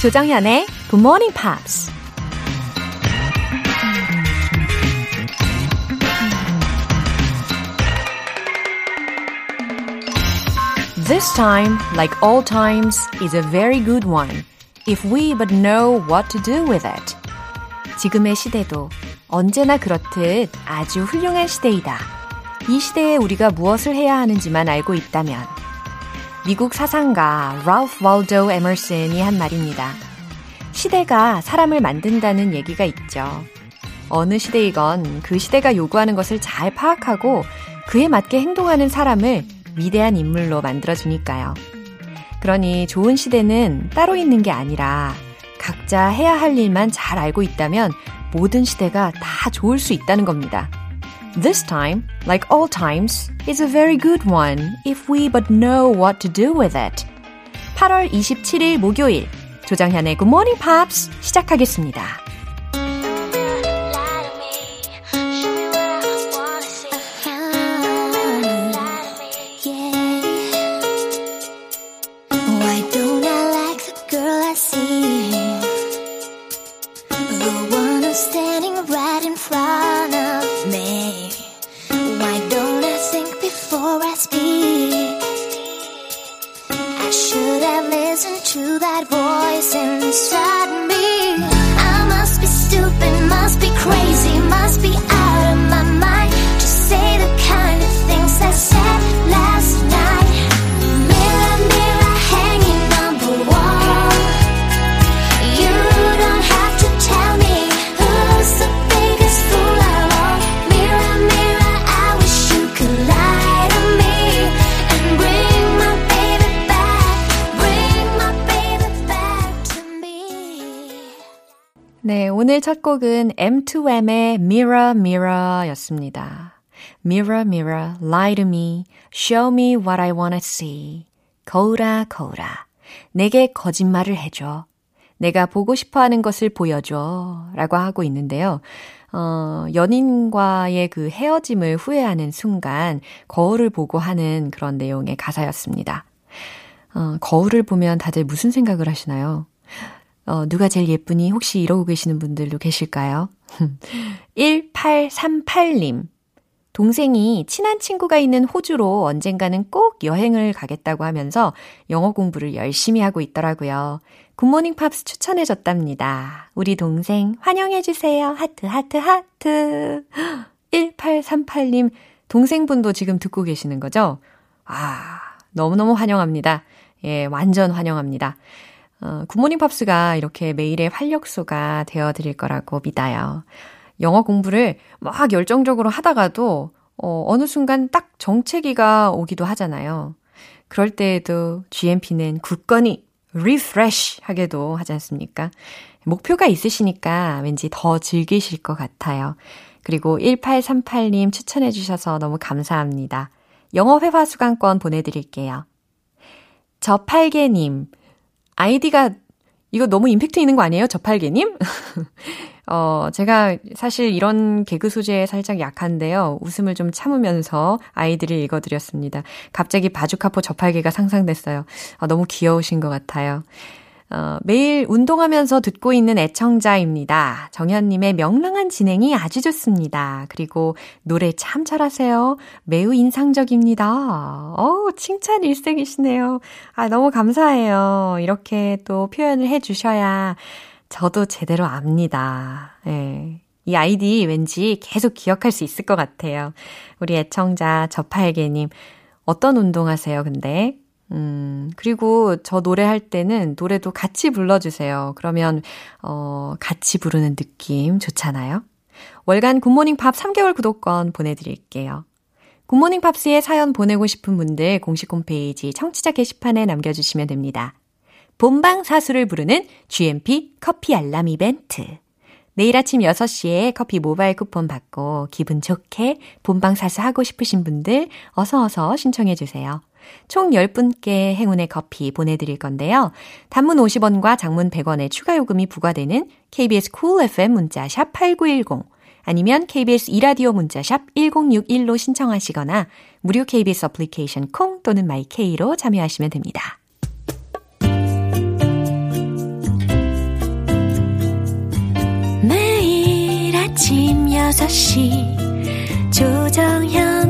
조정현의 Good Morning Pops. This time, like all times, is a very good one. If we but know what to do with it. 지금의 시대도 언제나 그렇듯 아주 훌륭한 시대이다. 이 시대에 우리가 무엇을 해야 하는지만 알고 있다면 미국 사상가 라우프 월도 에머슨이 한 말입니다. 시대가 사람을 만든다는 얘기가 있죠. 어느 시대이건 그 시대가 요구하는 것을 잘 파악하고 그에 맞게 행동하는 사람을 위대한 인물로 만들어주니까요. 그러니 좋은 시대는 따로 있는 게 아니라 각자 해야 할 일만 잘 알고 있다면 모든 시대가 다 좋을 수 있다는 겁니다. This time, like all times, is a very good one if we but know what to do with it. 8월 27일 목요일 조장현의 Good Morning Pops 시작하겠습니다. 첫 곡은 M2M의 Mirror Mirror 였습니다. Mirror Mirror, lie to me, show me what I wanna see. 거울아, 거울아, 내게 거짓말을 해줘. 내가 보고 싶어 하는 것을 보여줘. 라고 하고 있는데요. 어, 연인과의 그 헤어짐을 후회하는 순간 거울을 보고 하는 그런 내용의 가사였습니다. 어, 거울을 보면 다들 무슨 생각을 하시나요? 어, 누가 제일 예쁘니? 혹시 이러고 계시는 분들도 계실까요? 1838님. 동생이 친한 친구가 있는 호주로 언젠가는 꼭 여행을 가겠다고 하면서 영어 공부를 열심히 하고 있더라고요. Good Morning Pops 추천해줬답니다. 우리 동생 환영해주세요. 하트, 하트, 하트. 1838님, 동생분도 지금 듣고 계시는 거죠? 아, 너무너무 환영합니다. 예, 완전 환영합니다. 어, Good Morning Pops가 이렇게 매일의 활력소가 되어 드릴 거라고 믿어요. 영어 공부를 막 열정적으로 하다가도 어, 어느 순간 딱 정체기가 오기도 하잖아요. 그럴 때에도 GMP는 굳건히 refresh 하게도 하지 않습니까? 목표가 있으시니까 왠지 더 즐기실 것 같아요. 그리고 1838님 추천해 주셔서 너무 감사합니다. 영어 회화 수강권 보내드릴게요. 저팔계님, 아이디가 이거 너무 임팩트 있는 거 아니에요? 저팔계님? 어, 제가 사실 이런 개그 소재에 살짝 약한데요. 웃음을 좀 참으면서 아이들을 읽어드렸습니다. 갑자기 바주카포 저팔계가 상상됐어요. 아, 너무 귀여우신 것 같아요. 어, 매일 운동하면서 듣고 있는 애청자입니다. 정현님의 명랑한 진행이 아주 좋습니다. 그리고 노래 참 잘하세요. 매우 인상적입니다. 어우, 칭찬 일색이시네요. 아, 너무 감사해요. 이렇게 또 표현을 해 주셔야 저도 제대로 압니다. 예. 이 아이디 왠지 계속 기억할 수 있을 것 같아요. 우리 애청자 저팔계님, 어떤 운동 하세요, 근데? 음, 그리고 저 노래할 때는 노래도 같이 불러주세요. 그러면, 어, 같이 부르는 느낌 좋잖아요? 월간 Good Morning Pops 3개월 구독권 보내드릴게요. Good Morning Pops에 사연 보내고 싶은 분들 공식 홈페이지 청취자 게시판에 남겨주시면 됩니다. 본방 사수를 부르는 GMP 커피 알람 이벤트. 내일 아침 6시에 커피 모바일 쿠폰 받고 기분 좋게 본방 사수 하고 싶으신 분들 어서 어서 신청해 주세요. 총 10분께 행운의 커피 보내드릴 건데요. 단문 50원과 장문 100원의 추가 요금이 부과되는 KBS cool FM 문자 샵 8910 아니면 KBS 이라디오 문자 샵 1061로 신청하시거나 무료 KBS 어플리케이션 콩 또는 마이케이로 참여하시면 됩니다. 매일 아침 6시 조정현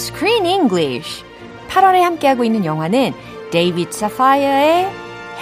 Screen English. 8월에 함께하고 있는 영화는 데이비드 사파이어의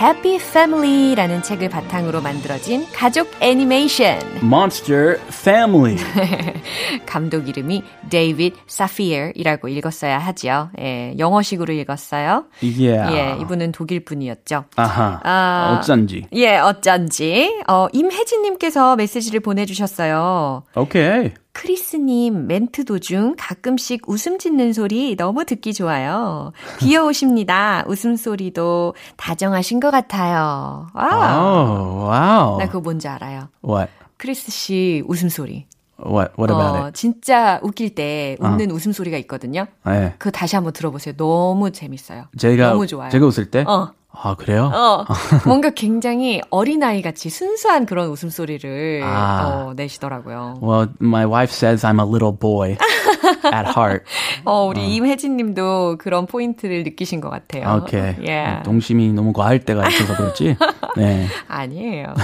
Happy Family라는 책을 바탕으로 만들어진 가족 애니메이션. Monster Family. 감독 이름이 데이비드 사피어이라고 읽었어야 하죠. 예, 영어식으로 읽었어요. Yeah. 예, 이분은 독일 분이었죠. 아하. 아. 어쩐지. 예, 어쩐지. 어, 임혜진님께서 메시지를 보내주셨어요. Okay. 크리스님 멘트 도중 가끔씩 웃음 짓는 소리 너무 듣기 좋아요. 귀여우십니다. 웃음소리도 다정하신 것 같아요. 와. Oh, wow. 나 그거 뭔지 알아요. What? 크리스 씨 웃음소리. What? What about 어, it? 진짜 웃길 때 웃는 웃음소리가 있거든요. 네. 그거 다시 한번 들어보세요. 너무 재밌어요. 제가 너무 좋아요. 제가 웃을 때. 어. 아 그래요? 어, 뭔가 굉장히 어린아이 같이 순수한 그런 웃음소리를 아. 어, 내시더라고요. Well, my wife says I'm a little boy at heart. 어, 우리 임혜진 님도 그런 포인트를 느끼신 것 같아요. 오케이. 예. 동심이 너무 과할 때가 있어서 그렇지. 네. 아니에요.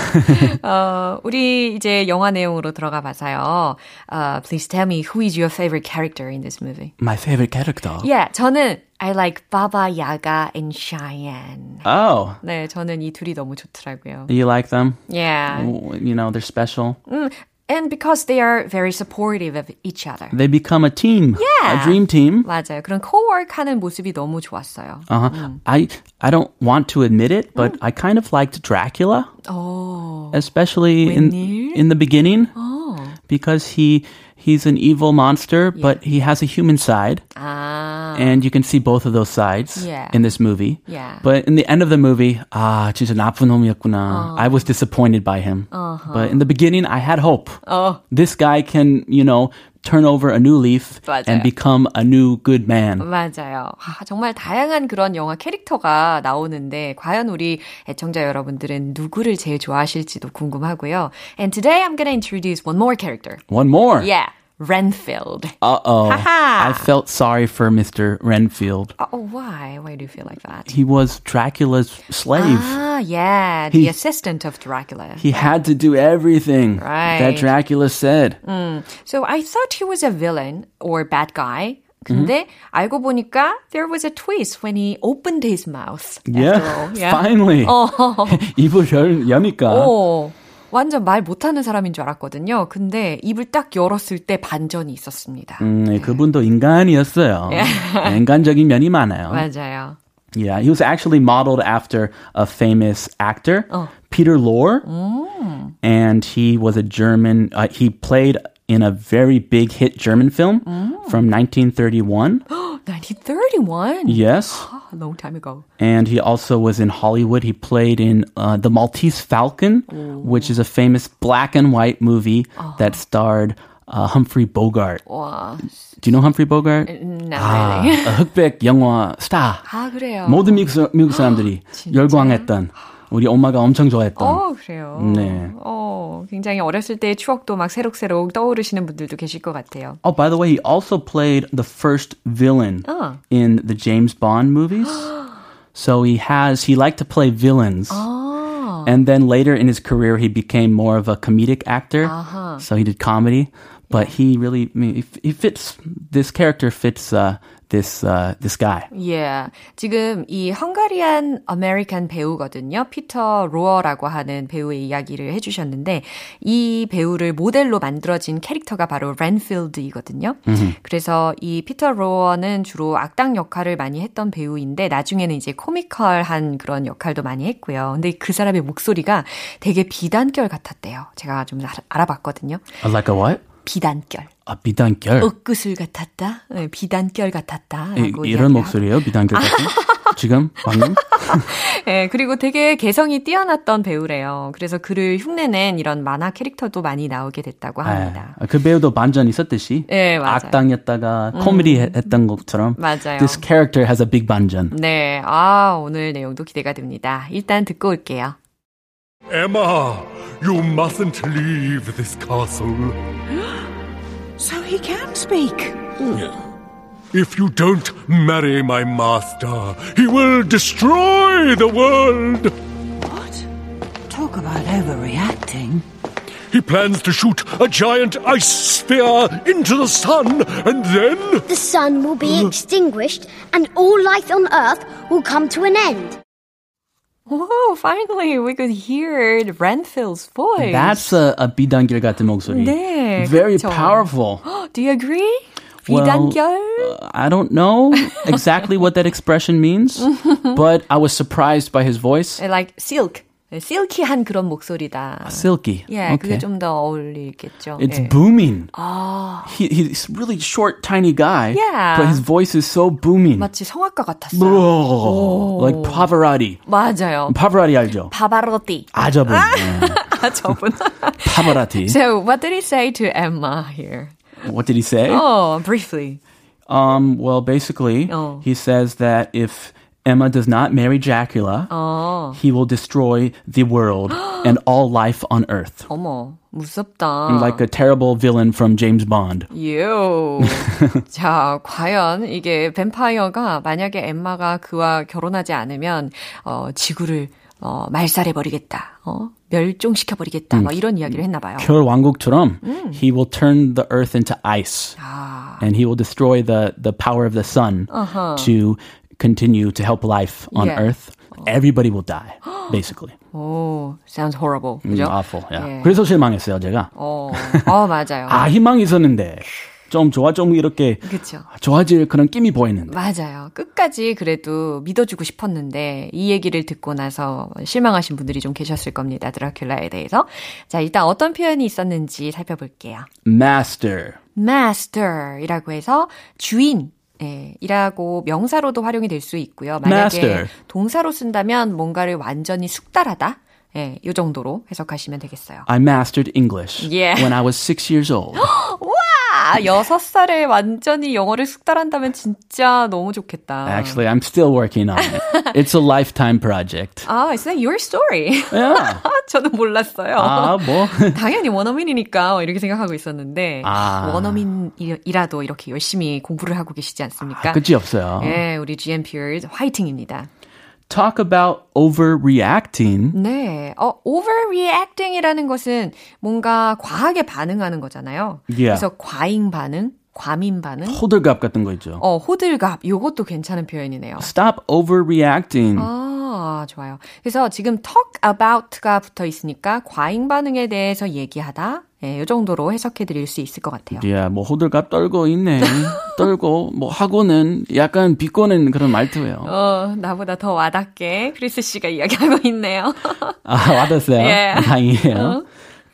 어, 우리 이제 영화 내용으로 들어가 봐서요. Uh, please tell me who is your favorite character in this movie? My favorite character. Yeah, 저는 I like Baba Yaga and Cheyenne. Oh, 네, 저는 이 둘이 너무 좋더라고요. you like them? Yeah. You know, they're special. 음, and because they are very supportive of each other. They become a team. Yeah. A dream team. 맞아요. 그런 코워크 하는 모습이 너무 좋았어요. Uh-huh. I I don't want to admit it, but I kind of liked Dracula, 오. especially in 웬일? in the beginning, 어. because he he's an evil monster, but he has a human side, 아. and you can see both of those sides Yeah. in this movie. Yeah. But in the end of the movie, ah, 진짜 나쁜 놈이었구나. I was disappointed by him. But in the beginning, I had hope. 어. This guy can, you know, turn over a new leaf 맞아요. and become a new good man. 맞아요. 아, 정말 다양한 그런 영화 캐릭터가 나오는데 과연 우리 애청자 여러분들은 누구를 제일 좋아하실지도 궁금하고요. And today I'm going to introduce one more character. One more. Yeah, Renfield. Uh oh. Haha. I felt sorry for Mr. Renfield. Oh, why? Why do you feel like that? He was Dracula's slave. Ah, yeah, the He- assistant of Dracula. He had to do everything Right. that Dracula said. So I thought he was a villain or bad guy. 근데 알고 보니까 there was a twist when he opened his mouth. Yeah, after all. Yeah. finally. 입을 열, 여니까. 어, 완전 말 못하는 사람인 줄 알았거든요. 근데 입을 딱 열었을 때 반전이 있었습니다. 음, 네, 그분도 인간이었어요. 인간적인 면이 많아요. 맞아요. Yeah, he was actually modeled after a famous actor, Peter Lorre. And he was a German, uh, he played in a very big hit German film from 1931. 1931. Yes. A long time ago. And he also was in Hollywood. He played in uh, The Maltese Falcon, which is a famous black and white movie that starred uh, Humphrey Bogart. 와, Do you know Humphrey Bogart? not 아, really. 흑백 영화 스타. 아, 그래요. 모든 미국, 미국 사람들이 열광했던 우리 엄마가 엄청 좋아했던. 어, 그래요. 네. 어, 굉장히 어렸을 때의 추억도 막 새록새록 떠오르시는 분들도 계실 것 같아요. Oh, by the way, he also played the first villain 어. in the James Bond movies. so he has he liked to play villains. 아, And then later in his career, he became more of a comedic actor. So he did comedy, but he really, I mean, he, he fits, this character fits uh, this uh, this guy. Yeah. 지금 이 Hungarian American 배우거든요. 피터 로어라고 하는 배우의 이야기를 해 주셨는데 이 배우를 모델로 만들어진 캐릭터가 바로 랜필드이거든요. 그래서 이 피터 로어는 주로 악당 역할을 많이 했던 배우인데 나중에는 이제 comical한 그런 역할도 많이 했고요. 근데 그 사람의 목소리가 되게 비단결 같았대요. 제가 좀 알아- 알아봤거든요. Like a what? 비단결. 아, 비단결. 옥구슬 같았다. 네, 비단결 같았다. 이, 이런 목소리예요? 비단결 같은? 지금 방금? 예, 그리고 되게 개성이 뛰어났던 배우래요. 그래서 그를 흉내낸 이런 만화 캐릭터도 많이 나오게 됐다고 합니다. 아, 그 배우도 반전 있었듯이 네, 맞아요. 악당이었다가 코미디 했던 것처럼 맞아요. This character has a big 반전. 네, 아, 오늘 내용도 기대가 됩니다. 일단 듣고 올게요. Emma, you mustn't leave this castle. So he can speak. If you don't marry my master, he will destroy the world. What? Talk about overreacting. He plans to shoot a giant ice sphere into the sun, and then. The sun will be uh. extinguished and all life on Earth will come to an end. Oh, finally we could hear Renfield's voice. That's a, a 비단결 같은 목소리. 네, Very 그쵸. powerful. Do you agree? Well, 비단결? uh, I don't know exactly what that expression means, but I was surprised by his voice. like silk. 네, silky한 그런 목소리다. Silky. 예, 그게 okay. 좀 더 어울리겠죠. It's 예. booming. 아, He, he's a really short, tiny guy, Yeah. but his voice is so booming. 마치 성악가 같았어요. Oh, like Pavarotti. 맞아요. Pavarotti 알죠? 바바로티. 아저분. 네. 아, 저분. Pavarotti. so, what did he say to Emma here? What did he say? Oh, briefly. Um, well, basically, Oh. he says that if Emma does not marry Dracula, 어, he will destroy the world and all life on Earth. 어머, 무섭다. Like a terrible villain from James Bond. 요. 자, 과연 이게 뱀파이어가 만약에 엠마가 그와 결혼하지 않으면 어, 지구를 어, 말살해버리겠다. 어? 멸종시켜버리겠다. 막 이런 이야기를 했나 봐요. 겨울 왕국처럼 he will turn the earth into ice 아, and he will destroy the, the power of the sun to continue to help life on Yeah. earth. Everybody will die, basically. 오, sounds horrible. Mm, 그죠? awful. Yeah. 예. 그래서 실망했어요, 제가. 어, 어, 맞아요. 아, 희망이 있었는데. 좀 좋아, 좀 이렇게 그쵸. 좋아질 그런 끼미 보이는데. 맞아요. 끝까지 그래도 믿어주고 싶었는데 이 얘기를 듣고 나서 실망하신 분들이 좀 계셨을 겁니다. 드라큘라에 대해서. 자, 일단 어떤 표현이 있었는지 살펴볼게요. Master. master이라고 해서 주인 예, 이라고 명사로도 활용이 될 수 있고요. 만약에 Master. 동사로 쓴다면 뭔가를 완전히 숙달하다. 예, 요 정도로 해석하시면 되겠어요. I mastered English Yeah. when I was six years old. 아, 여섯 살에 완전히 영어를 숙달한다면 진짜 너무 좋겠다. Actually, I'm still working on it. It's a lifetime project. 아, is that your story? Yeah. 저는 몰랐어요. 아, 뭐. 당연히 원어민이니까 이렇게 생각하고 있었는데 아. 원어민이라도 이렇게 열심히 공부를 하고 계시지 않습니까? 끝이 없어요. 예, 우리 GM Peers 화이팅입니다. Talk about overreacting. 네, 어, overreacting이라는 것은 뭔가 과하게 반응하는 거잖아요. Yeah. 그래서 과잉 반응, 과민 반응, 호들갑 같은 거 있죠. 어, 호들갑, 요것도 괜찮은 표현이네요. Stop overreacting. 아, 좋아요. 그래서 지금 talk about가 붙어 있으니까 과잉 반응에 대해서 얘기하다. 예, 요 정도로 해석해 드릴 수 있을 것 같아요. 야, 뭐 호들갑 떨고 있네. 떨고 뭐 하고는 약간 비꼬는 그런 말투예요. 어, 나보다 더 와닿게 크리스 씨가 이야기하고 있네요. 아, 와닿았어요. 예. 다행이에요.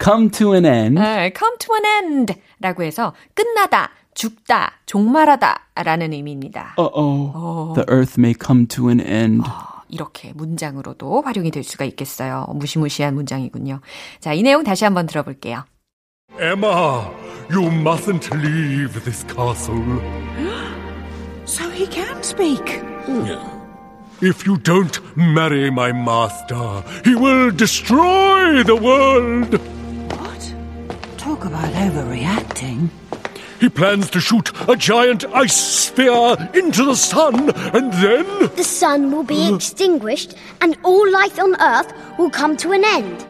Come to an end. 네, come to an end 라고 해서 끝나다, 죽다, 종말하다 라는 의미입니다. Uh-oh. The earth may come to an end. 이렇게 문장으로도 활용이 될 수가 있겠어요. 무시무시한 문장이군요. 자, 이 내용 다시 한번 들어볼게요. Emma, you mustn't leave this castle. So he can speak. Hmm. If you don't marry my master, he will destroy the world. What? Talk about overreacting. He plans to shoot a giant ice sphere into the sun, and then. The sun will be extinguished and all life on Earth will come to an end.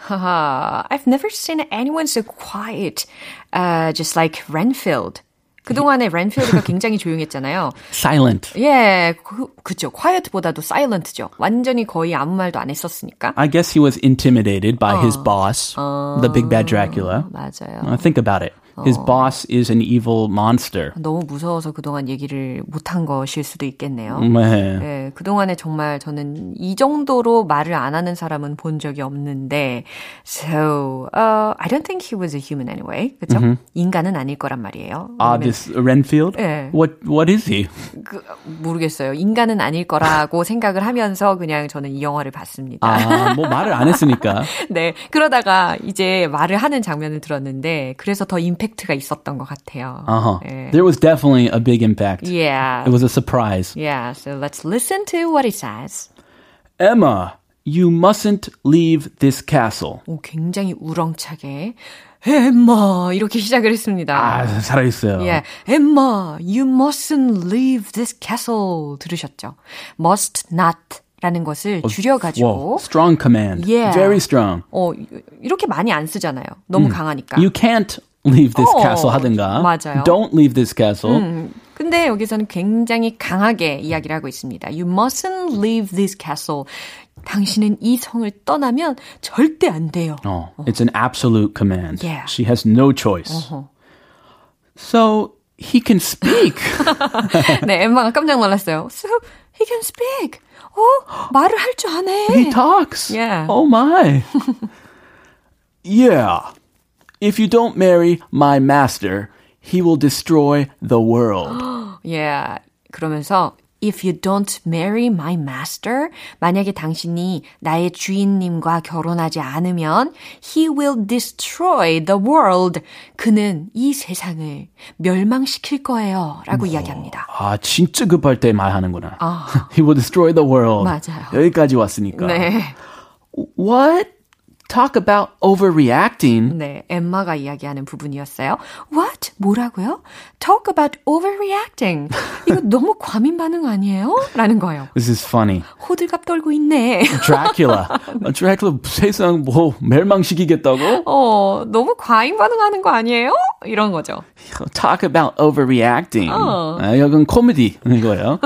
Haha, I've never seen anyone so quiet, uh, just like Renfield. 그동안에 랜필드가 굉장히 조용했잖아요. Silent. 예, 그, 그죠. quiet보다도 silent죠. 완전히 거의 아무 말도 안 했었으니까. I guess he was intimidated by his boss, the big bad Dracula. 맞아요. Uh, think about it. His boss is an evil monster. 너무 무서워서 그동안 얘기를 못한 것일 수도 있겠네요. 네. 예, 그동안에 정말 저는 이 정도로 말을 안 하는 사람은 본 적이 없는데, so, uh, I don't think he was a human anyway. 그죠? 인간은 아닐 거란 말이에요. Ah, 왜냐면 this Renfield? 예. What What is he? 그, 모르겠어요. 인간은 아닐 거라고 생각을 하면서 그냥 저는 이 영화를 봤습니다. 아, 뭐 말을 안 했으니까. 네. 그러다가 이제 말을 하는 장면을 들었는데, 그래서 더 임 팩트가 있었던 것 같아요. Uh-huh. 예. There was definitely a big impact. Yeah. It was a surprise. Yeah, so let's listen to what he says. Emma, you mustn't leave this castle. 오, 굉장히 우렁차게 엠마 이렇게 시작을 했습니다. 아, 살아있어요. 예, 엠마, you mustn't leave this castle 들으셨죠? must not 라는 것을 줄여가지고 Whoa, strong command. Yeah. Very strong. 어 이렇게 많이 안 쓰잖아요. 너무 강하니까. You can't leave this 어, castle 하든가. 맞아요. Don't leave this castle. 음, 근데 여기서는 굉장히 강하게 이야기를 하고 있습니다. You mustn't leave this castle. 당신은 이 성을 떠나면 절대 안 돼요. Oh, it's an absolute command. Yeah. She has no choice. So he can speak. 네, 엠마가 깜짝 놀랐어요. So he can speak. 어, 말을 할 줄 아네. he talks. Yeah. Oh my. yeah. If you don't marry my master, he will destroy the world. Yeah. 그러면서 If you don't marry my master, 만약에 당신이 나의 주인님과 결혼하지 않으면 he will destroy the world. 그는 이 세상을 멸망시킬 거예요. 라고 이야기합니다. 아, 진짜 급할 때 말하는구나. he will destroy the world. 맞아요. 여기까지 왔으니까. 네. What? Talk about overreacting. 네, 엠마가 이야기하는 부분이었어요. What? 뭐라고요? Talk about overreacting. 이거 너무 과민 반응 아니에요? 라는 거예요. This is funny. 호들갑 떨고 있네. Dracula. Dracula 세상 뭐 멸망시키겠다고? 어, 너무 과잉 반응하는 거 아니에요? 이런 거죠. Talk about overreacting. 어. 아, 이건 코미디인 거예요.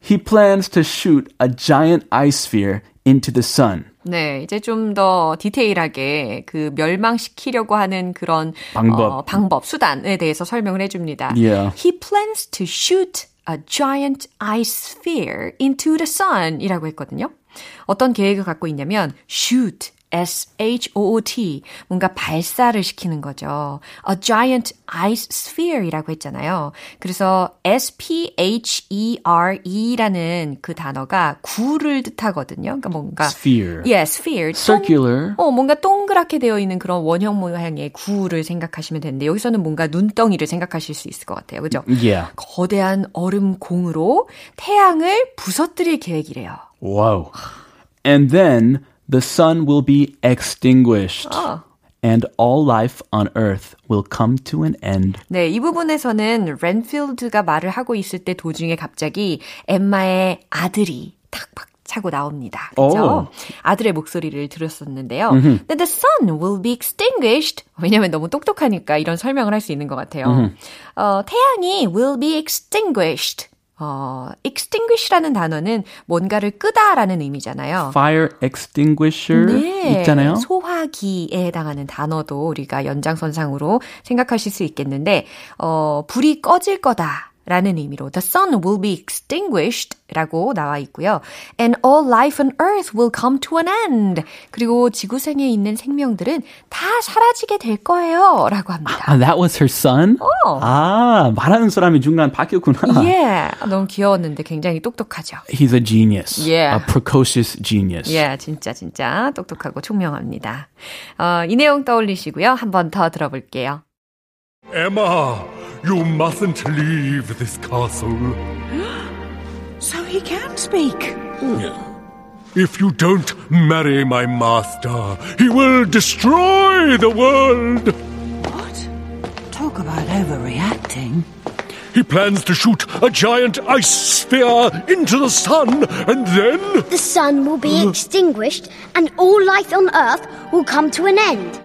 He plans to shoot a giant ice sphere into the sun. 네, 이제 좀 더 디테일하게 그 멸망시키려고 하는 그런 방법. 어, 방법, 수단에 대해서 설명을 해줍니다. Yeah. He plans to shoot a giant ice sphere into the sun 이라고 했거든요. 어떤 계획을 갖고 있냐면 shoot S-H-O-O-T 뭔가 발사를 시키는 거죠. A giant ice sphere이라고 했잖아요. 그래서 S-P-H-E-R-E라는 그 단어가 구를 뜻하거든요. 그러니까 뭔가 Sphere. 예, sphere. Circular. 동, 어, 뭔가 동그랗게 되어 있는 그런 원형 모양의 구를 생각하시면 되는데 여기서는 뭔가 눈덩이를 생각하실 수 있을 것 같아요. 그죠? Yeah. 거대한 얼음 공으로 태양을 부서뜨릴 계획이래요. Whoa. And then the sun will be extinguished. And all life on earth will come to an end. 네, 이 부분에서는 랜필드가 말을 하고 있을 때 도중에 갑자기 엠마의 아들이 탁팍 차고 나옵니다. 그죠? 오. 아들의 목소리를 들었었는데요. That the sun will be extinguished. 왜냐면 너무 똑똑하니까 이런 설명을 할 수 있는 것 같아요. 어, 태양이 will be extinguished. 어, extinguish라는 단어는 뭔가를 끄다라는 의미잖아요. Fire extinguisher 네, 있잖아요. 소화기에 해당하는 단어도 우리가 연장선상으로 생각하실 수 있겠는데, 어, 불이 꺼질 거다. 라는 의미로 The sun will be extinguished 라고 나와 있고요. And all life on earth will come to an end. 그리고 지구상에 있는 생명들은 다 사라지게 될 거예요. 라고 합니다. Ah, that was her son? 아, 말하는 사람이 중간 바뀌었구나. 예. 너무 귀여웠는데 굉장히 똑똑하죠. He's a genius. Yeah. A precocious genius. 예, 진짜 진짜 똑똑하고 총명합니다. 어, 이 내용 떠올리시고요. 한 번 더 들어볼게요. Emma, you mustn't leave this castle. So he can speak. Hmm. If you don't marry my master, he will destroy the world. What? Talk about overreacting. He plans to shoot a giant ice sphere into the sun, and then The sun will be hmm. extinguished and all life on earth will come to an end.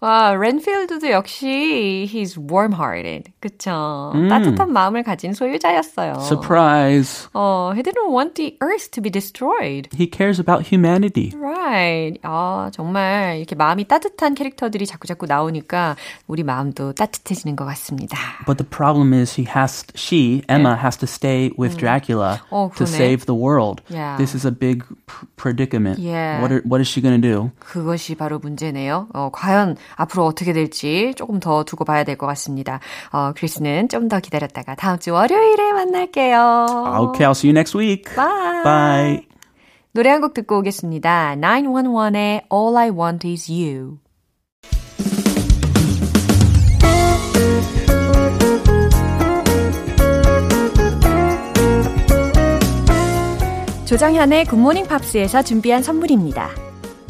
와, 렌필드도 역시 he's warm-hearted. 그쵸? 따뜻한 마음을 가진 소유자였어요. Surprise. 어, he didn't want the earth to be destroyed. He cares about humanity. Right. 아, 정말 이렇게 마음이 따뜻한 캐릭터들이 자꾸자꾸 나오니까 우리 마음도 따뜻해지는 것 같습니다. But the problem is he has she Emma has to stay with Dracula 어, to save the world. Yeah. This is a big pr- predicament. Yeah. What are, what is she going to do? 그것이 바로 문제네요. 어, 과연 앞으로 어떻게 될지 조금 더 두고 봐야 될 것 같습니다. 어, 크리스는 좀 더 기다렸다가 다음 주 월요일에 만날게요. Okay, I'll see you next week. Bye. Bye. 노래 한 곡 듣고 오겠습니다. 911의 All I Want Is You. 조정현의 Good Morning Pops에서 준비한 선물입니다.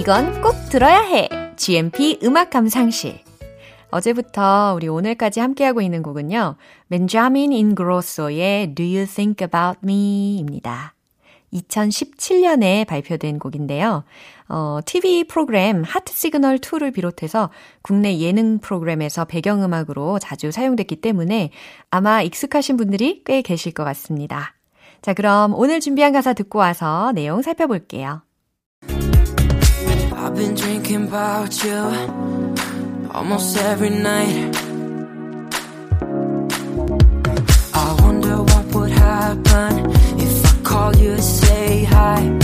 이건 꼭 들어야 해 GMP 음악 감상실 어제부터 우리 오늘까지 함께하고 있는 곡은요. 벤자민 인그로소의 Do You Think About Me? 입니다. 2017년에 발표된 곡인데요. 어, TV 프로그램 하트 시그널 2를 비롯해서 국내 예능 프로그램에서 배경음악으로 자주 사용됐기 때문에 아마 익숙하신 분들이 꽤 계실 것 같습니다. 자, 그럼 오늘 준비한 가사 듣고 와서 내용 살펴볼게요. I've been drinking about you almost every night. I wonder what would happen if I call you to say hi.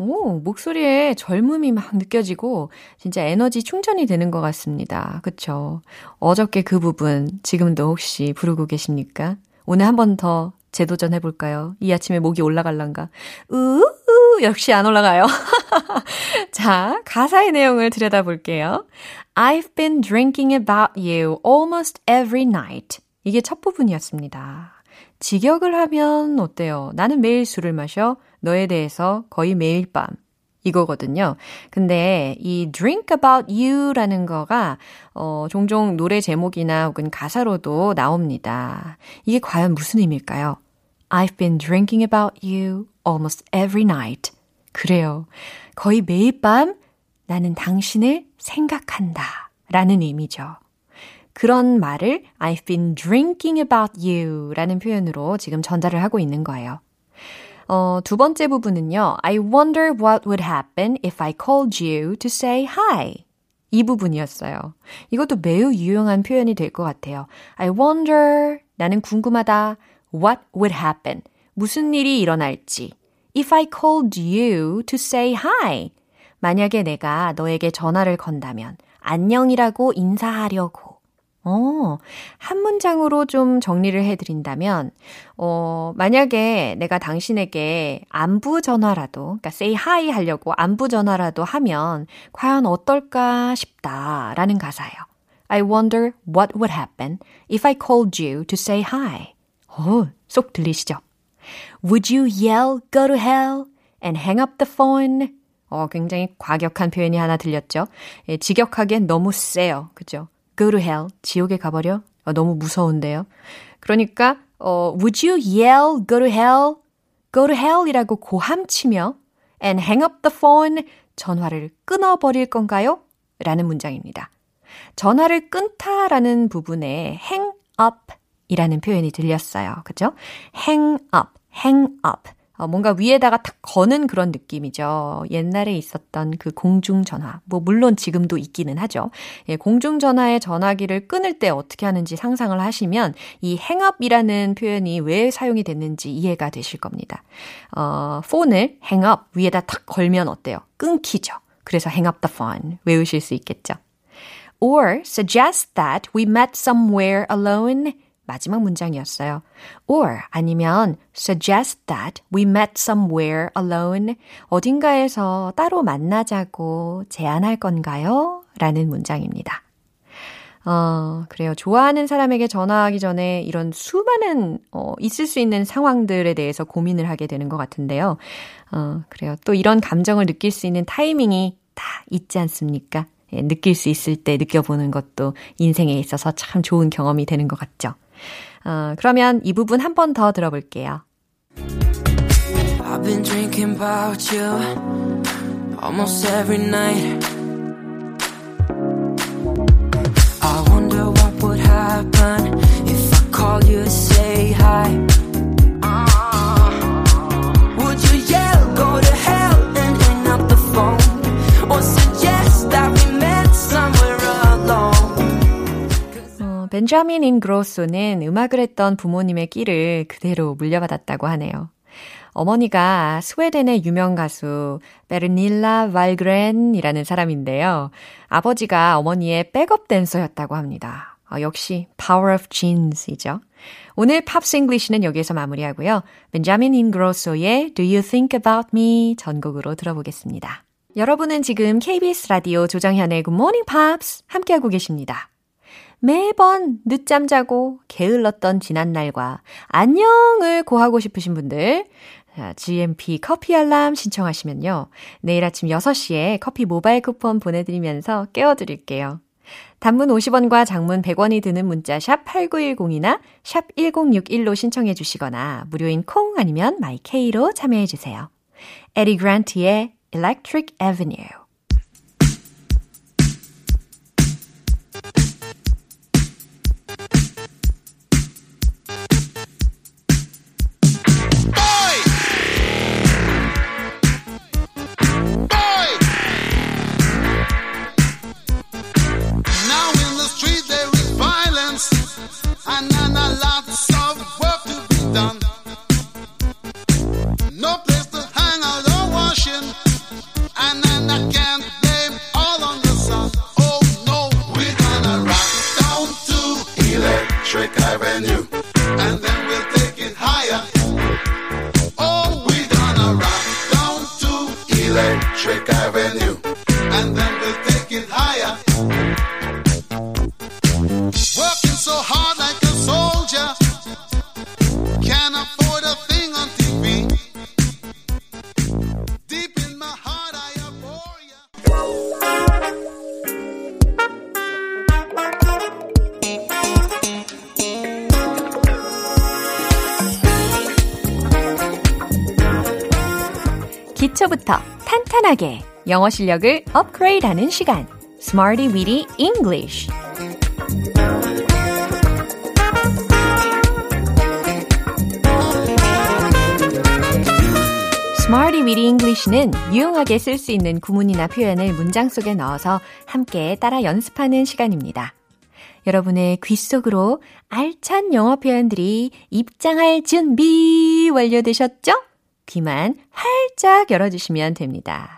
오, 목소리에 젊음이 막 느껴지고 진짜 에너지 충전이 되는 것 같습니다. 그쵸? 어저께 그 부분 지금도 혹시 부르고 계십니까? 오늘 한 번 더 재도전 해 볼까요? 이 아침에 목이 올라갈란가? 우우, 역시 안 올라가요. 자, 가사의 내용을 들여다볼게요. I've been drinking about you almost every night. 이게 첫 부분이었습니다. 직역을 하면 어때요? 나는 매일 술을 마셔. 너에 대해서 거의 매일 밤. 이거거든요. 근데 이 drink about you라는 거가 어 종종 노래 제목이나 혹은 가사로도 나옵니다. 이게 과연 무슨 의미일까요? I've been drinking about you almost every night. 그래요. 거의 매일 밤 나는 당신을 생각한다. 라는 의미죠. 그런 말을 I've been drinking about you 라는 표현으로 지금 전달을 하고 있는 거예요. 어, 두 번째 부분은요. I wonder what would happen if I called you to say hi. 이 부분이었어요. 이것도 매우 유용한 표현이 될 것 같아요. I wonder, 나는 궁금하다. What would happen? 무슨 일이 일어날지. If I called you to say hi. 만약에 내가 너에게 전화를 건다면, 안녕이라고 인사하려고. 어, 한 문장으로 좀 정리를 해드린다면, 어, 만약에 내가 당신에게 안부 전화라도, 그러니까 say hi 하려고 안부 전화라도 하면 과연 어떨까 싶다라는 가사예요. I wonder what would happen if I called you to say hi. 오, 쏙 들리시죠? Would you yell go to hell and hang up the phone? 어, 굉장히 과격한 표현이 하나 들렸죠? 예, 직역하기엔 너무 세요. 그죠? Go to hell, 지옥에 가버려? 어, 너무 무서운데요. 그러니까, 어, would you yell, go to hell? go to hell 이라고 고함치며 and hang up the phone, 전화를 끊어 버릴 건가요? 라는 문장입니다. 전화를 끊다라는 부분에 hang up 이라는 표현이 들렸어요. 그죠? hang up, hang up. 어, 뭔가 위에다가 탁 거는 그런 느낌이죠. 옛날에 있었던 그 공중전화. 뭐, 물론 지금도 있기는 하죠. 예, 공중전화의 전화기를 끊을 때 어떻게 하는지 상상을 하시면 이 행업이라는 표현이 왜 사용이 됐는지 이해가 되실 겁니다. 어, 폰을 행업 위에다 탁 걸면 어때요? 끊기죠. 그래서 hang up the phone 외우실 수 있겠죠. Or suggest that we met somewhere alone. 마지막 문장이었어요. Or 아니면 suggest that we met somewhere alone. 어딘가에서 따로 만나자고 제안할 건가요? 라는 문장입니다. 어, 그래요. 좋아하는 사람에게 전화하기 전에 이런 수많은, 어, 있을 수 있는 상황들에 대해서 고민을 하게 되는 것 같은데요. 어, 그래요. 또 이런 감정을 느낄 수 있는 타이밍이 다 있지 않습니까? 예, 느낄 수 있을 때 느껴보는 것도 인생에 있어서 참 좋은 경험이 되는 것 같죠. 어, 그러면 이 부분 한 번 더 들어볼게요. I've been drinking about you almost every night. I wonder what would happen if I call you to say hi. 벤자민 인그로소는 음악을 했던 부모님의 끼를 그대로 물려받았다고 하네요. 어머니가 스웨덴의 유명 가수 페르닐라 발그렌이라는 사람인데요. 아버지가 어머니의 백업 댄서였다고 합니다. 어, 역시 Power of Genes이죠. 오늘 Pops English는 여기에서 마무리하고요. 벤자민 인그로소의 Do You Think About Me 전곡으로 들어보겠습니다. 여러분은 지금 KBS 라디오 조정현의 Good Morning Pops 함께하고 계십니다. 매번 늦잠 자고 게을렀던 지난날과 안녕을 고하고 싶으신 분들, 자, GMP 커피 알람 신청하시면요. 내일 아침 6시에 커피 모바일 쿠폰 보내드리면서 깨워드릴게요. 단문 50원과 장문 100원이 드는 문자 샵 8910이나 샵 1061로 신청해 주시거나 무료인 콩 아니면 마이케이로 참여해 주세요. 에디 그란트의 Electric Avenue 영어 실력을 업그레이드하는 시간 Smarty Weedy English Smarty Weedy English는 유용하게 쓸 수 있는 구문이나 표현을 문장 속에 넣어서 함께 따라 연습하는 시간입니다. 여러분의 귀 속으로 알찬 영어 표현들이 입장할 준비 완료되셨죠? 귀만 활짝 열어주시면 됩니다.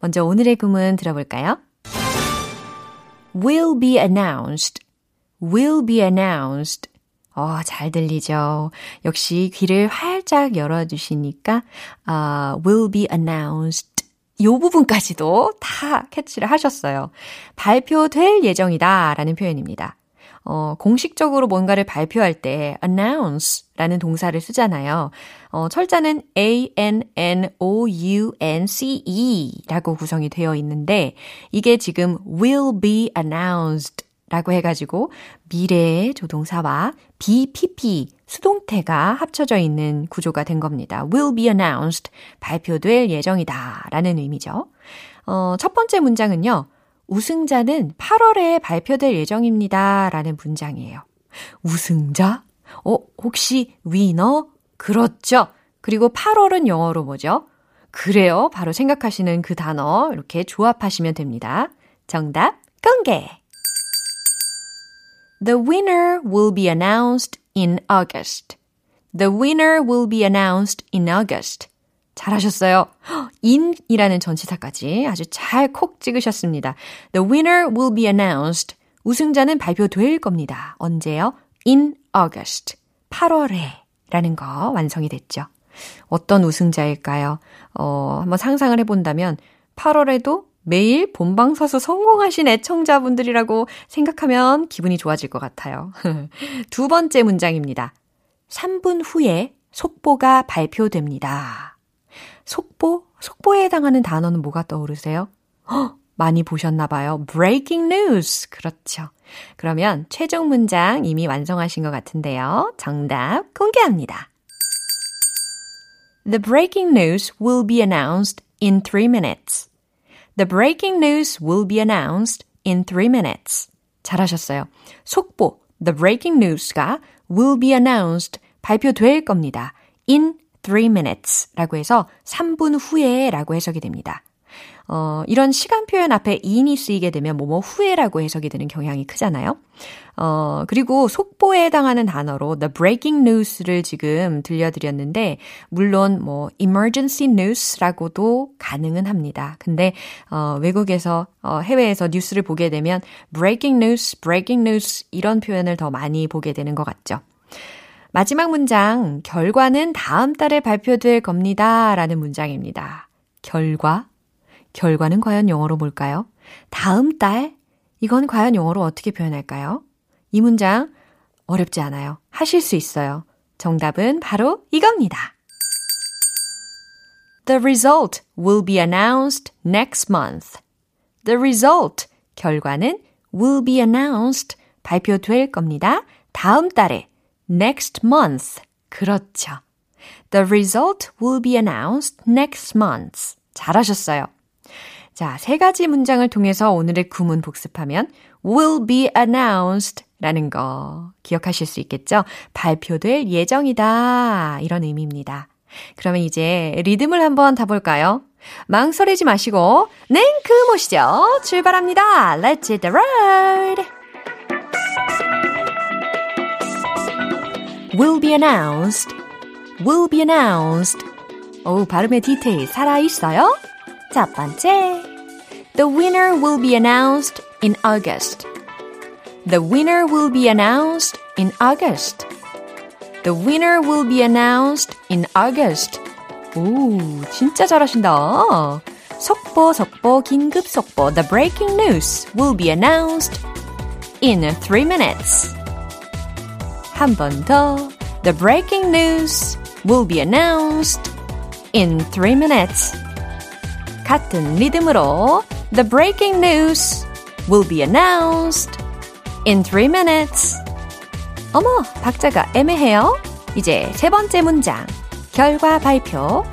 먼저 오늘의 구문 들어볼까요? will be announced, will be announced. 어, 잘 들리죠? 역시 귀를 활짝 열어주시니까, 아, will be announced. 요 부분까지도 다 캐치를 하셨어요. 발표될 예정이다 라는 표현입니다. 어, 공식적으로 뭔가를 발표할 때 announce 라는 동사를 쓰잖아요. 어, 철자는 A-N-N-O-U-N-C-E 라고 구성이 되어 있는데 이게 지금 will be announced 라고 해가지고 미래의 조동사와 BPP 수동태가 합쳐져 있는 구조가 된 겁니다. will be announced 발표될 예정이다 라는 의미죠. 어, 첫 번째 문장은요. 우승자는 8월에 발표될 예정입니다. 라는 문장이에요. 우승자? 어, 혹시 위너? 그렇죠. 그리고 8월은 영어로 뭐죠? 그래요. 바로 생각하시는 그 단어 이렇게 조합하시면 됩니다. 정답 공개. The winner will be announced in August. The winner will be announced in August. 잘하셨어요. in이라는 전치사까지 아주 잘 콕 찍으셨습니다. The winner will be announced. 우승자는 발표될 겁니다. 언제요? In August. 8월에 라는 거 완성이 됐죠. 어떤 우승자일까요? 어, 한번 상상을 해본다면 8월에도 매일 본방사수 성공하신 애청자분들이라고 생각하면 기분이 좋아질 것 같아요. 두 번째 문장입니다. 3분 후에 속보가 발표됩니다. 속보? 속보에 해당하는 단어는 뭐가 떠오르세요? 허, 많이 보셨나 봐요. breaking news. 그렇죠. 그러면 최종 문장 이미 완성하신 것 같은데요. 정답 공개합니다. The breaking news will be announced in three minutes. The breaking news will be announced in three minutes. 잘하셨어요. 속보, the breaking news가 will be announced, 발표될 겁니다. in three minutes 라고 해서 3분 후에 라고 해석이 됩니다. 어, 이런 시간 표현 앞에 in이 쓰이게 되면 뭐뭐 후에라고 해석이 되는 경향이 크잖아요. 어, 그리고 속보에 해당하는 단어로 the breaking news를 지금 들려드렸는데, 물론 뭐 emergency news라고도 가능은 합니다. 근데, 어, 외국에서, 어, 해외에서 뉴스를 보게 되면 breaking news, breaking news 이런 표현을 더 많이 보게 되는 것 같죠. 마지막 문장, 결과는 다음 달에 발표될 겁니다. 라는 문장입니다. 결과, 결과는 과연 영어로 뭘까요? 다음 달? 이건 과연 영어로 어떻게 표현할까요? 이 문장 어렵지 않아요. 하실 수 있어요. 정답은 바로 이겁니다. The result will be announced next month. The result, 결과는 will be announced, 발표될 겁니다. 다음 달에, next month. 그렇죠. The result will be announced next month. 잘하셨어요. 자, 세 가지 문장을 통해서 오늘의 구문 복습하면 will be announced 라는 거 기억하실 수 있겠죠? 발표될 예정이다. 이런 의미입니다. 그러면 이제 리듬을 한번 타볼까요? 망설이지 마시고 냉큼 모시죠. 출발합니다. Let's hit the road. will be announced. will be announced. 오, 발음의 디테일 살아있어요? 첫 번째. The winner will be announced in August. The winner will be announced in August. The winner will be announced in August. 오, 진짜 잘하신다. 속보, 속보, 긴급 속보. The breaking news will be announced in three minutes. 한 번 더. The breaking news will be announced in three minutes. 같은 리듬으로 The breaking news will be announced in three minutes. 어머, 박자가 애매해요. 이제 세 번째 문장. 결과 발표.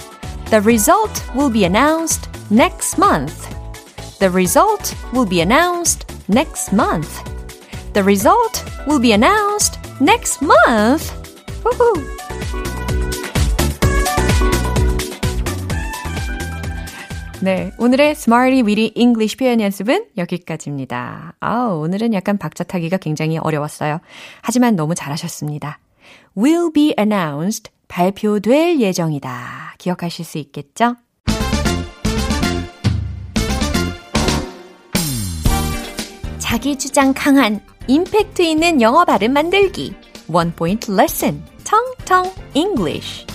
The result will be announced next month. The result will be announced next month. The result will be announced next month. Woohoo! 네, 오늘의 Smarty Weedy English 표현 연습은 여기까지입니다. 아, 오늘은 약간 박자 타기가 굉장히 어려웠어요. 하지만 너무 잘하셨습니다. Will be announced 발표될 예정이다. 기억하실 수 있겠죠? 자기 주장 강한 임팩트 있는 영어 발음 만들기. One point lesson. 텅텅 English.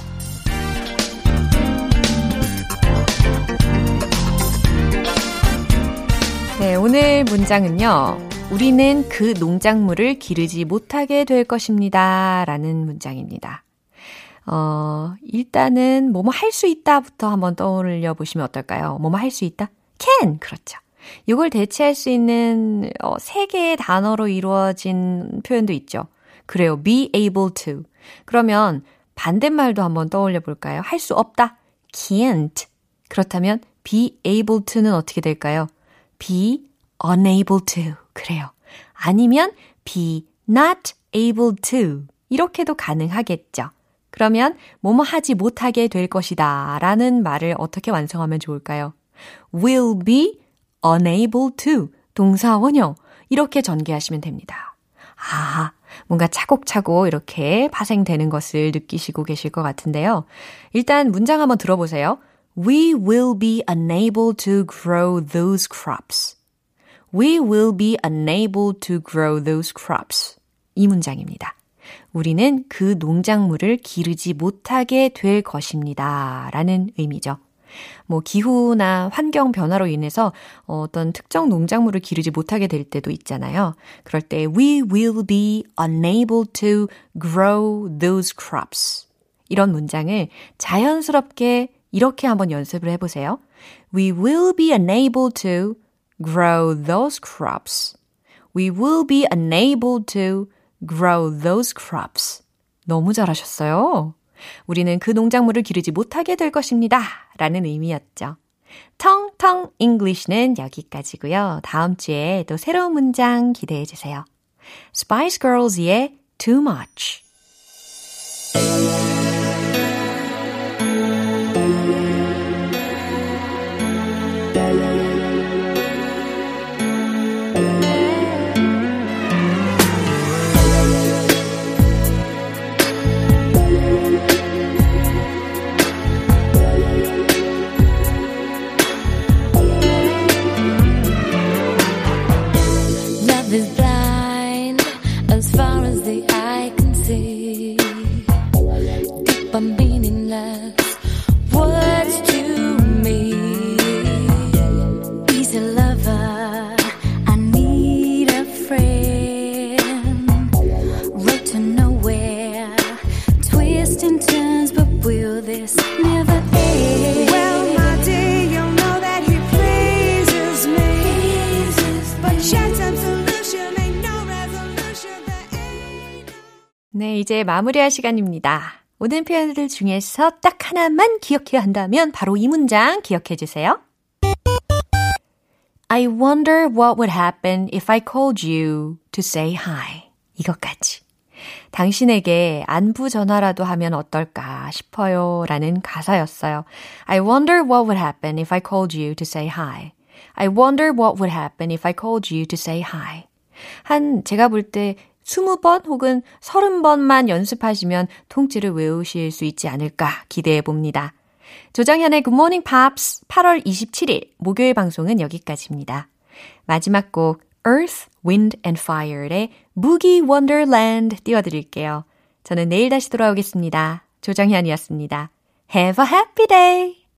네, 오늘 문장은요. 우리는 그 농작물을 기르지 못하게 될 것입니다. 라는 문장입니다. 어, 일단은 뭐뭐 할 수 있다부터 한번 떠올려 보시면 어떨까요? 뭐뭐 할 수 있다? can! 그렇죠. 이걸 대체할 수 있는 어, 세 개의 단어로 이루어진 표현도 있죠. 그래요. be able to. 그러면 반대말도 한번 떠올려 볼까요? 할 수 없다. can't. 그렇다면 be able to는 어떻게 될까요? be unable to. 그래요. 아니면 be not able to. 이렇게도 가능하겠죠. 그러면 뭐뭐 하지 못하게 될 것이다 라는 말을 어떻게 완성하면 좋을까요? will be unable to 동사 원형 이렇게 전개하시면 됩니다. 아, 뭔가 차곡차곡 이렇게 파생되는 것을 느끼시고 계실 것 같은데요. 일단 문장 한번 들어보세요. We will be unable to grow those crops. We will be unable to grow those crops. 이 문장입니다. 우리는 그 농작물을 기르지 못하게 될 것입니다. 라는 의미죠. 뭐 기후나 환경 변화로 인해서 어떤 특정 농작물을 기르지 못하게 될 때도 있잖아요. 그럴 때 we will be unable to grow those crops. 이런 문장을 자연스럽게 이렇게 한번 연습을 해보세요. We will be unable to grow those crops. We will be unable to grow those crops. 너무 잘하셨어요. 우리는 그 농작물을 기르지 못하게 될 것입니다. 라는 의미였죠. 텅텅 English는 여기까지고요. 다음 주에 또 새로운 문장 기대해 주세요. Spice Girls의 Too Much. 이제 마무리할 시간입니다. 모든 표현들 중에서 딱 하나만 기억해야 한다면 바로 이 문장 기억해 주세요. I wonder what would happen if I called you to say hi. 이것까지. 당신에게 안부 전화라도 하면 어떨까 싶어요. 라는 가사였어요. I wonder what would happen if I called you to say hi. I wonder what would happen if I called you to say hi. 한, 제가 볼 때 20번 혹은 30번만 연습하시면 통째로 외우실 수 있지 않을까 기대해 봅니다. 조정현의 Good Morning Pops 8월 27일 목요일 방송은 여기까지입니다. 마지막 곡 Earth, Wind and Fire의 Boogie Wonderland 띄워드릴게요. 저는 내일 다시 돌아오겠습니다. 조정현이었습니다. Have a happy day!